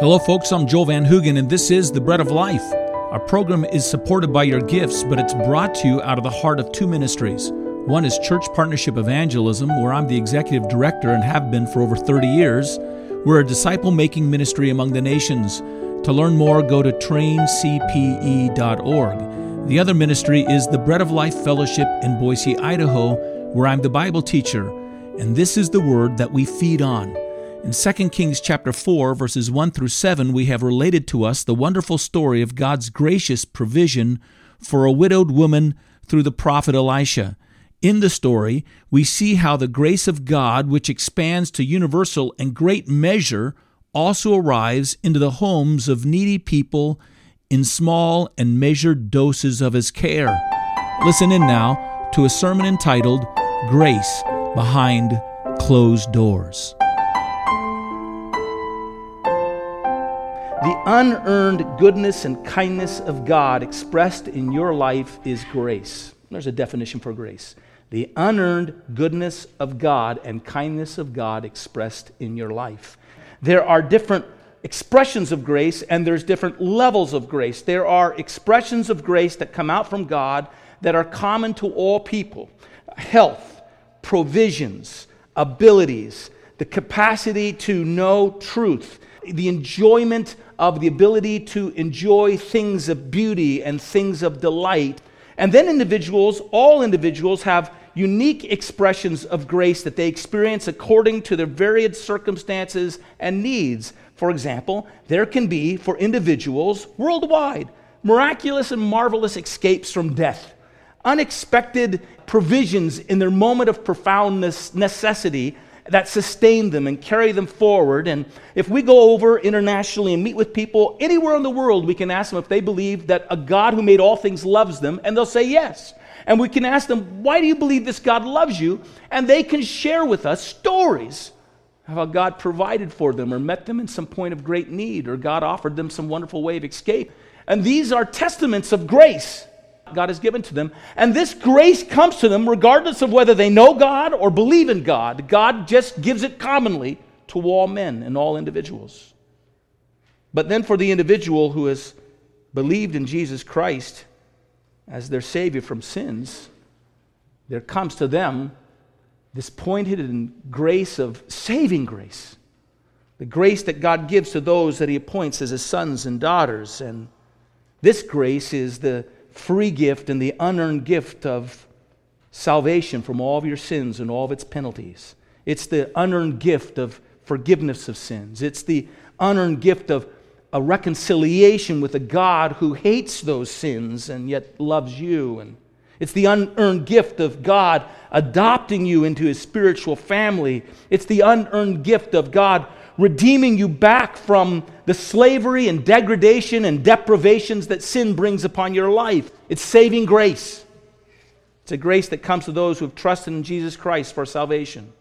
Hello, folks. I'm Joel Van Hoogen, and this is The Bread of Life. Our program is supported by your gifts, but it's brought to you out of the heart of two ministries. One is Church Partnership Evangelism, where I'm the executive director and have been for over 30 years. We're a disciple making ministry among the nations. To learn more, go to traincpe.org. The other ministry is the Bread of Life Fellowship in Boise, Idaho, where I'm the Bible teacher, and this is the word that we feed on. In 2 Kings chapter 4 verses 1 through 7 we have related to us the wonderful story of God's gracious provision for a widowed woman through the prophet Elisha. In the story, we see how the grace of God, which expands to universal and great measure, also arrives into the homes of needy people in small and measured doses of His care. Listen in now to a sermon entitled Grace Behind Closed Doors. Unearned goodness and kindness of God expressed in your life is grace. There's a definition for grace. The unearned goodness of God and kindness of God expressed in your life. There are different expressions of grace and there's different levels of grace. There are expressions of grace that come out from God that are common to all people health, provisions, abilities, the capacity to know truth, the enjoyment of the ability to enjoy things of beauty and things of delight. And then individuals, all individuals, have unique expressions of grace that they experience according to their varied circumstances and needs. For example, there can be, for individuals worldwide, miraculous and marvelous escapes from death, unexpected provisions in their moment of profound necessity that sustain them and carry them forward. And if we go over internationally and meet with people anywhere in the world, we can ask them if they believe that a God who made all things loves them, and they'll say yes. And we can ask them, why do you believe this God loves you? And they can share with us stories of how God provided for them or met them in some point of great need or God offered them some wonderful way of escape. And these are testaments of grace. God has given to them. And this grace comes to them regardless of whether they know God or believe in God. God just gives it commonly to all men and all individuals. But then for the individual who has believed in Jesus Christ as their Savior from sins, there comes to them this pointed and grace of saving grace. The grace that God gives to those that He appoints as His sons and daughters. And this grace is the free gift and the unearned gift of salvation from all of your sins and all of its penalties. It's the unearned gift of forgiveness of sins. It's the unearned gift of a reconciliation with a God who hates those sins and yet loves you. And it's the unearned gift of God adopting you into his spiritual family. It's the unearned gift of God redeeming you back from the slavery and degradation and deprivations that sin brings upon your life. It's saving grace. It's a grace that comes to those who have trusted in Jesus Christ for salvation.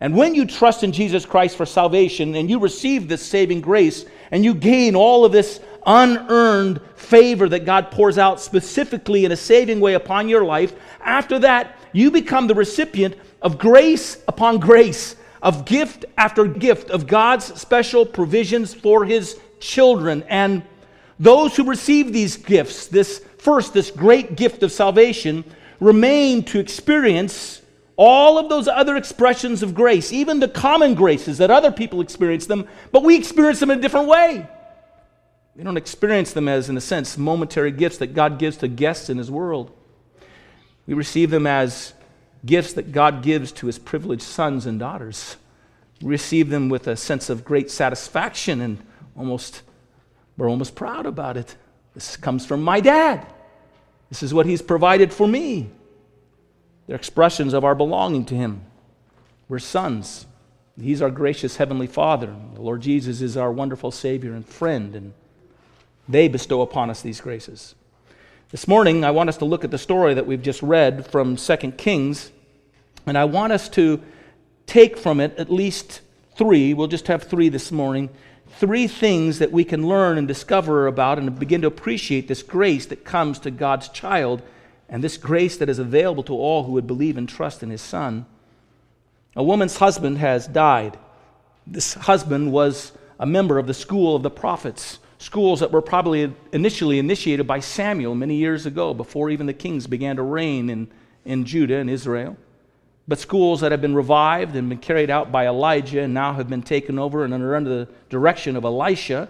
And when you trust in Jesus Christ for salvation and you receive this saving grace and you gain all of this unearned favor that God pours out specifically in a saving way upon your life, after that, you become the recipient of grace upon grace of gift after gift of God's special provisions for his children. And those who receive these gifts, this first, this great gift of salvation, remain to experience all of those other expressions of grace, even the common graces that other people experience them, but we experience them in a different way. We don't experience them as, in a sense, momentary gifts that God gives to guests in His world. We receive them as gifts that God gives to his privileged sons and daughters. receive them with a sense of great satisfaction and almost, we're almost proud about it. This comes from my dad. This is what he's provided for me. They're expressions of our belonging to him. We're sons. He's our gracious Heavenly Father. The Lord Jesus is our wonderful Savior and friend, and they bestow upon us these graces. This morning, I want us to look at the story that we've just read from 2 Kings and I want us to take from it at least three, we'll just have three this morning, three things that we can learn and discover about and begin to appreciate this grace that comes to God's child and this grace that is available to all who would believe and trust in his son. A woman's husband has died. This husband was a member of the school of the prophets, schools that were probably initially initiated by Samuel many years ago, before even the kings began to reign in, in Judah and Israel. But schools that have been revived and been carried out by Elijah and now have been taken over and are under the direction of Elisha.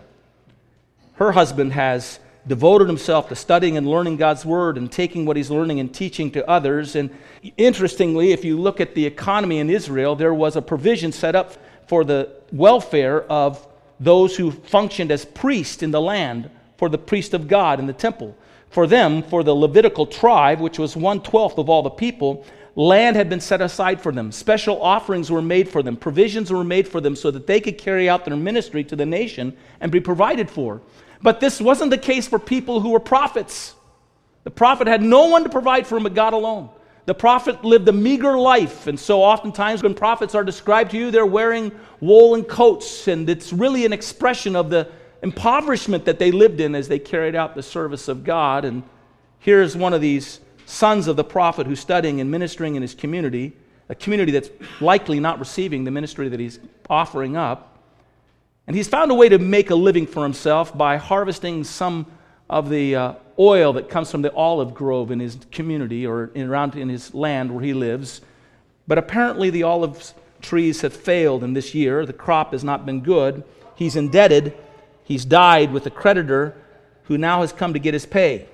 Her husband has devoted himself to studying and learning God's word and taking what he's learning and teaching to others. And interestingly, if you look at the economy in Israel, there was a provision set up for the welfare of those who functioned as priests in the land, for the priest of God in the temple. For them, for the Levitical tribe, which was one twelfth of all the people, land had been set aside for them. Special offerings were made for them. Provisions were made for them so that they could carry out their ministry to the nation and be provided for. But this wasn't the case for people who were prophets. The prophet had no one to provide for him but God alone. The prophet lived a meager life, and so oftentimes when prophets are described to you, they're wearing woolen coats, and it's really an expression of the impoverishment that they lived in as they carried out the service of God. And here's one of these sons of the prophet who's studying and ministering in his community, a community that's likely not receiving the ministry that he's offering up. And he's found a way to make a living for himself by harvesting some of the uh, oil that comes from the olive grove in his community or in, around in his land where he lives. But apparently, the olive trees have failed in this year. The crop has not been good. He's indebted. He's died with a creditor who now has come to get his pay.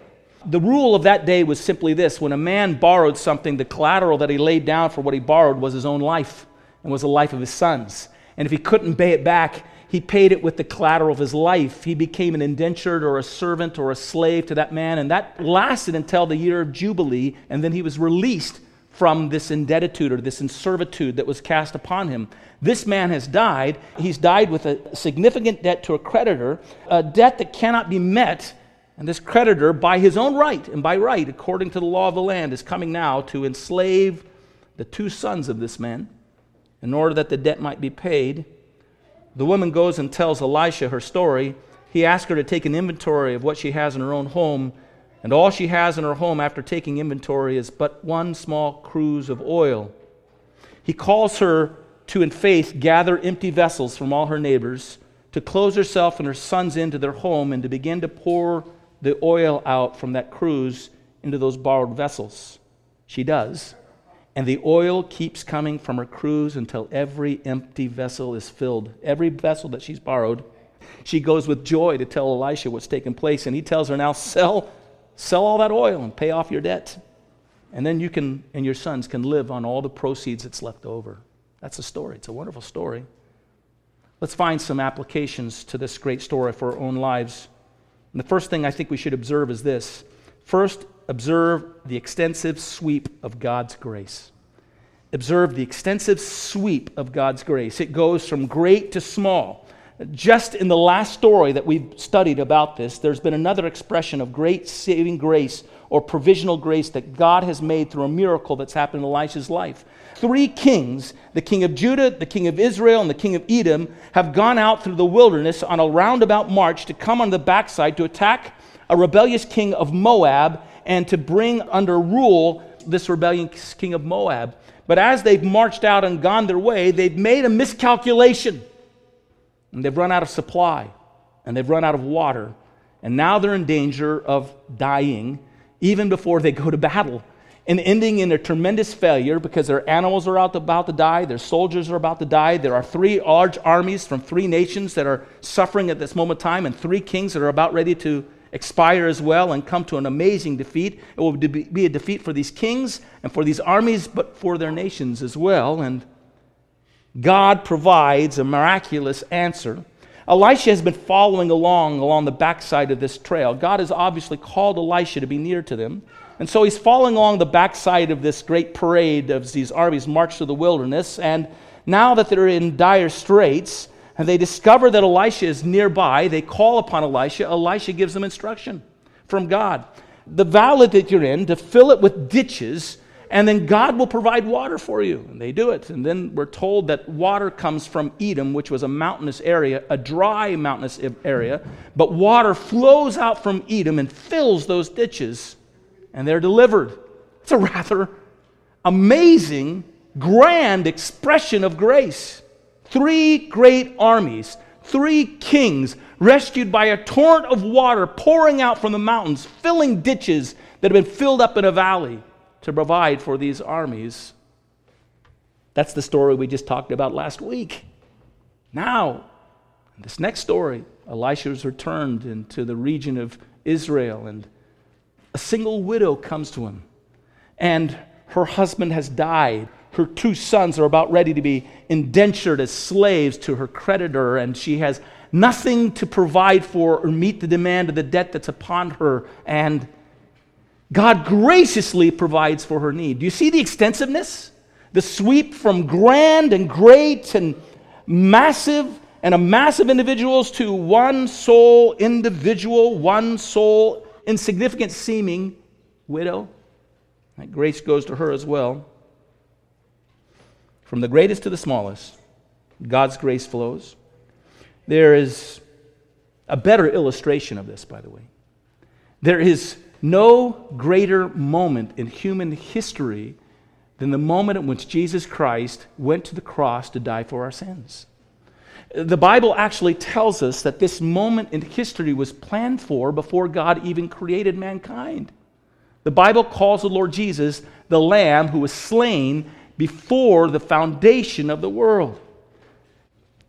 The rule of that day was simply this when a man borrowed something, the collateral that he laid down for what he borrowed was his own life and was the life of his sons. And if he couldn't pay it back, he paid it with the collateral of his life. He became an indentured or a servant or a slave to that man, and that lasted until the year of Jubilee, and then he was released from this indebtitude or this servitude that was cast upon him. This man has died. He's died with a significant debt to a creditor, a debt that cannot be met. And this creditor, by his own right, and by right, according to the law of the land, is coming now to enslave the two sons of this man in order that the debt might be paid. The woman goes and tells Elisha her story. He asks her to take an inventory of what she has in her own home, and all she has in her home after taking inventory is but one small cruse of oil. He calls her to, in faith, gather empty vessels from all her neighbors, to close herself and her sons into their home, and to begin to pour the oil out from that cruse into those borrowed vessels. She does. And the oil keeps coming from her cruse until every empty vessel is filled. Every vessel that she's borrowed, she goes with joy to tell Elisha what's taken place. And he tells her, Now sell, sell all that oil and pay off your debt. And then you can, and your sons can live on all the proceeds that's left over. That's a story. It's a wonderful story. Let's find some applications to this great story for our own lives. And the first thing I think we should observe is this first, observe the extensive sweep of God's grace. Observe the extensive sweep of God's grace. It goes from great to small. Just in the last story that we've studied about this, there's been another expression of great saving grace or provisional grace that God has made through a miracle that's happened in Elisha's life. Three kings, the king of Judah, the king of Israel, and the king of Edom, have gone out through the wilderness on a roundabout march to come on the backside to attack a rebellious king of Moab and to bring under rule this rebellious king of Moab. But as they've marched out and gone their way, they've made a miscalculation. And they've run out of supply, and they've run out of water. And now they're in danger of dying even before they go to battle and ending in a tremendous failure because their animals are out about to die, their soldiers are about to die. There are three large armies from three nations that are suffering at this moment in time, and three kings that are about ready to expire as well and come to an amazing defeat. It will be a defeat for these kings and for these armies, but for their nations as well. And God provides a miraculous answer. Elisha has been following along along the backside of this trail. God has obviously called Elisha to be near to them. And so he's following along the backside of this great parade of these armies march through the wilderness. And now that they're in dire straits, and they discover that Elisha is nearby. They call upon Elisha. Elisha gives them instruction from God. The valley that you're in, to fill it with ditches, and then God will provide water for you. And they do it. And then we're told that water comes from Edom, which was a mountainous area, a dry mountainous area, but water flows out from Edom and fills those ditches, and they're delivered. It's a rather amazing, grand expression of grace. Three great armies, three kings rescued by a torrent of water pouring out from the mountains, filling ditches that have been filled up in a valley to provide for these armies. That's the story we just talked about last week. Now, this next story, Elisha has returned into the region of Israel, and a single widow comes to him, and her husband has died. Her two sons are about ready to be indentured as slaves to her creditor, and she has nothing to provide for or meet the demand of the debt that's upon her. And God graciously provides for her need. Do you see the extensiveness? The sweep from grand and great and massive and a mass of individuals to one sole individual, one sole insignificant seeming widow. That grace goes to her as well. From the greatest to the smallest, God's grace flows. There is a better illustration of this, by the way. There is no greater moment in human history than the moment at which Jesus Christ went to the cross to die for our sins. The Bible actually tells us that this moment in history was planned for before God even created mankind. The Bible calls the Lord Jesus the Lamb who was slain before the foundation of the world.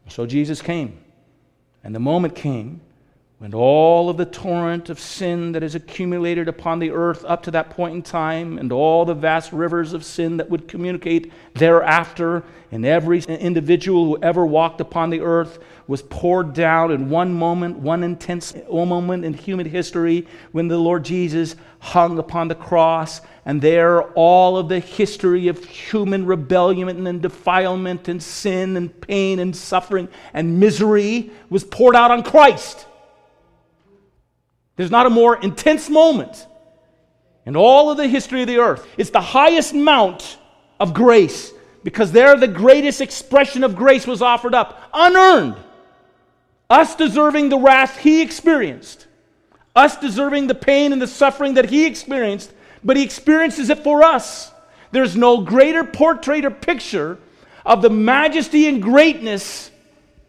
So Jesus came, and the moment came when all of the torrent of sin that has accumulated upon the earth up to that point in time, and all the vast rivers of sin that would communicate thereafter, and every individual who ever walked upon the earth was poured down in one moment, one intense moment in human history when the Lord Jesus hung upon the cross. And there, all of the history of human rebellion and defilement and sin and pain and suffering and misery was poured out on Christ. There's not a more intense moment in all of the history of the earth. It's the highest mount of grace because there the greatest expression of grace was offered up, unearned. Us deserving the wrath he experienced, us deserving the pain and the suffering that he experienced, but he experiences it for us. There's no greater portrait or picture of the majesty and greatness,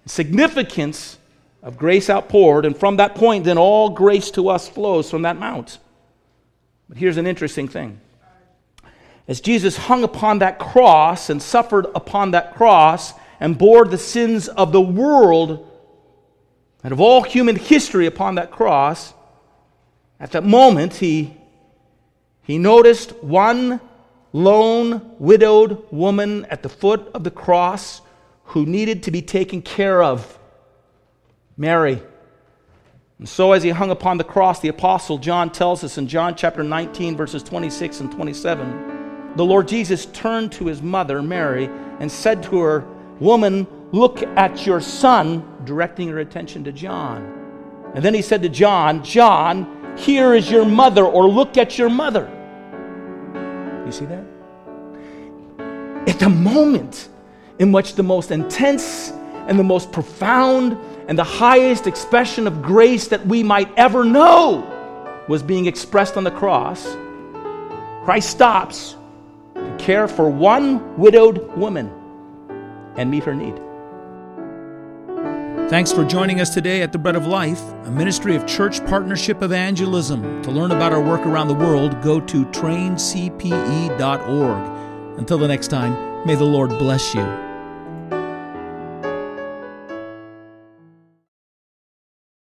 significance of grace outpoured, and from that point, then all grace to us flows from that mount. But here's an interesting thing. As Jesus hung upon that cross and suffered upon that cross and bore the sins of the world and of all human history upon that cross, at that moment he, he noticed one lone widowed woman at the foot of the cross who needed to be taken care of. Mary. And so, as he hung upon the cross, the Apostle John tells us in John chapter 19, verses 26 and 27, the Lord Jesus turned to his mother, Mary, and said to her, Woman, look at your son, directing her attention to John. And then he said to John, John, here is your mother, or look at your mother. You see that? At the moment in which the most intense and the most profound and the highest expression of grace that we might ever know was being expressed on the cross, Christ stops to care for one widowed woman and meet her need. Thanks for joining us today at the Bread of Life, a ministry of church partnership evangelism. To learn about our work around the world, go to traincpe.org. Until the next time, may the Lord bless you.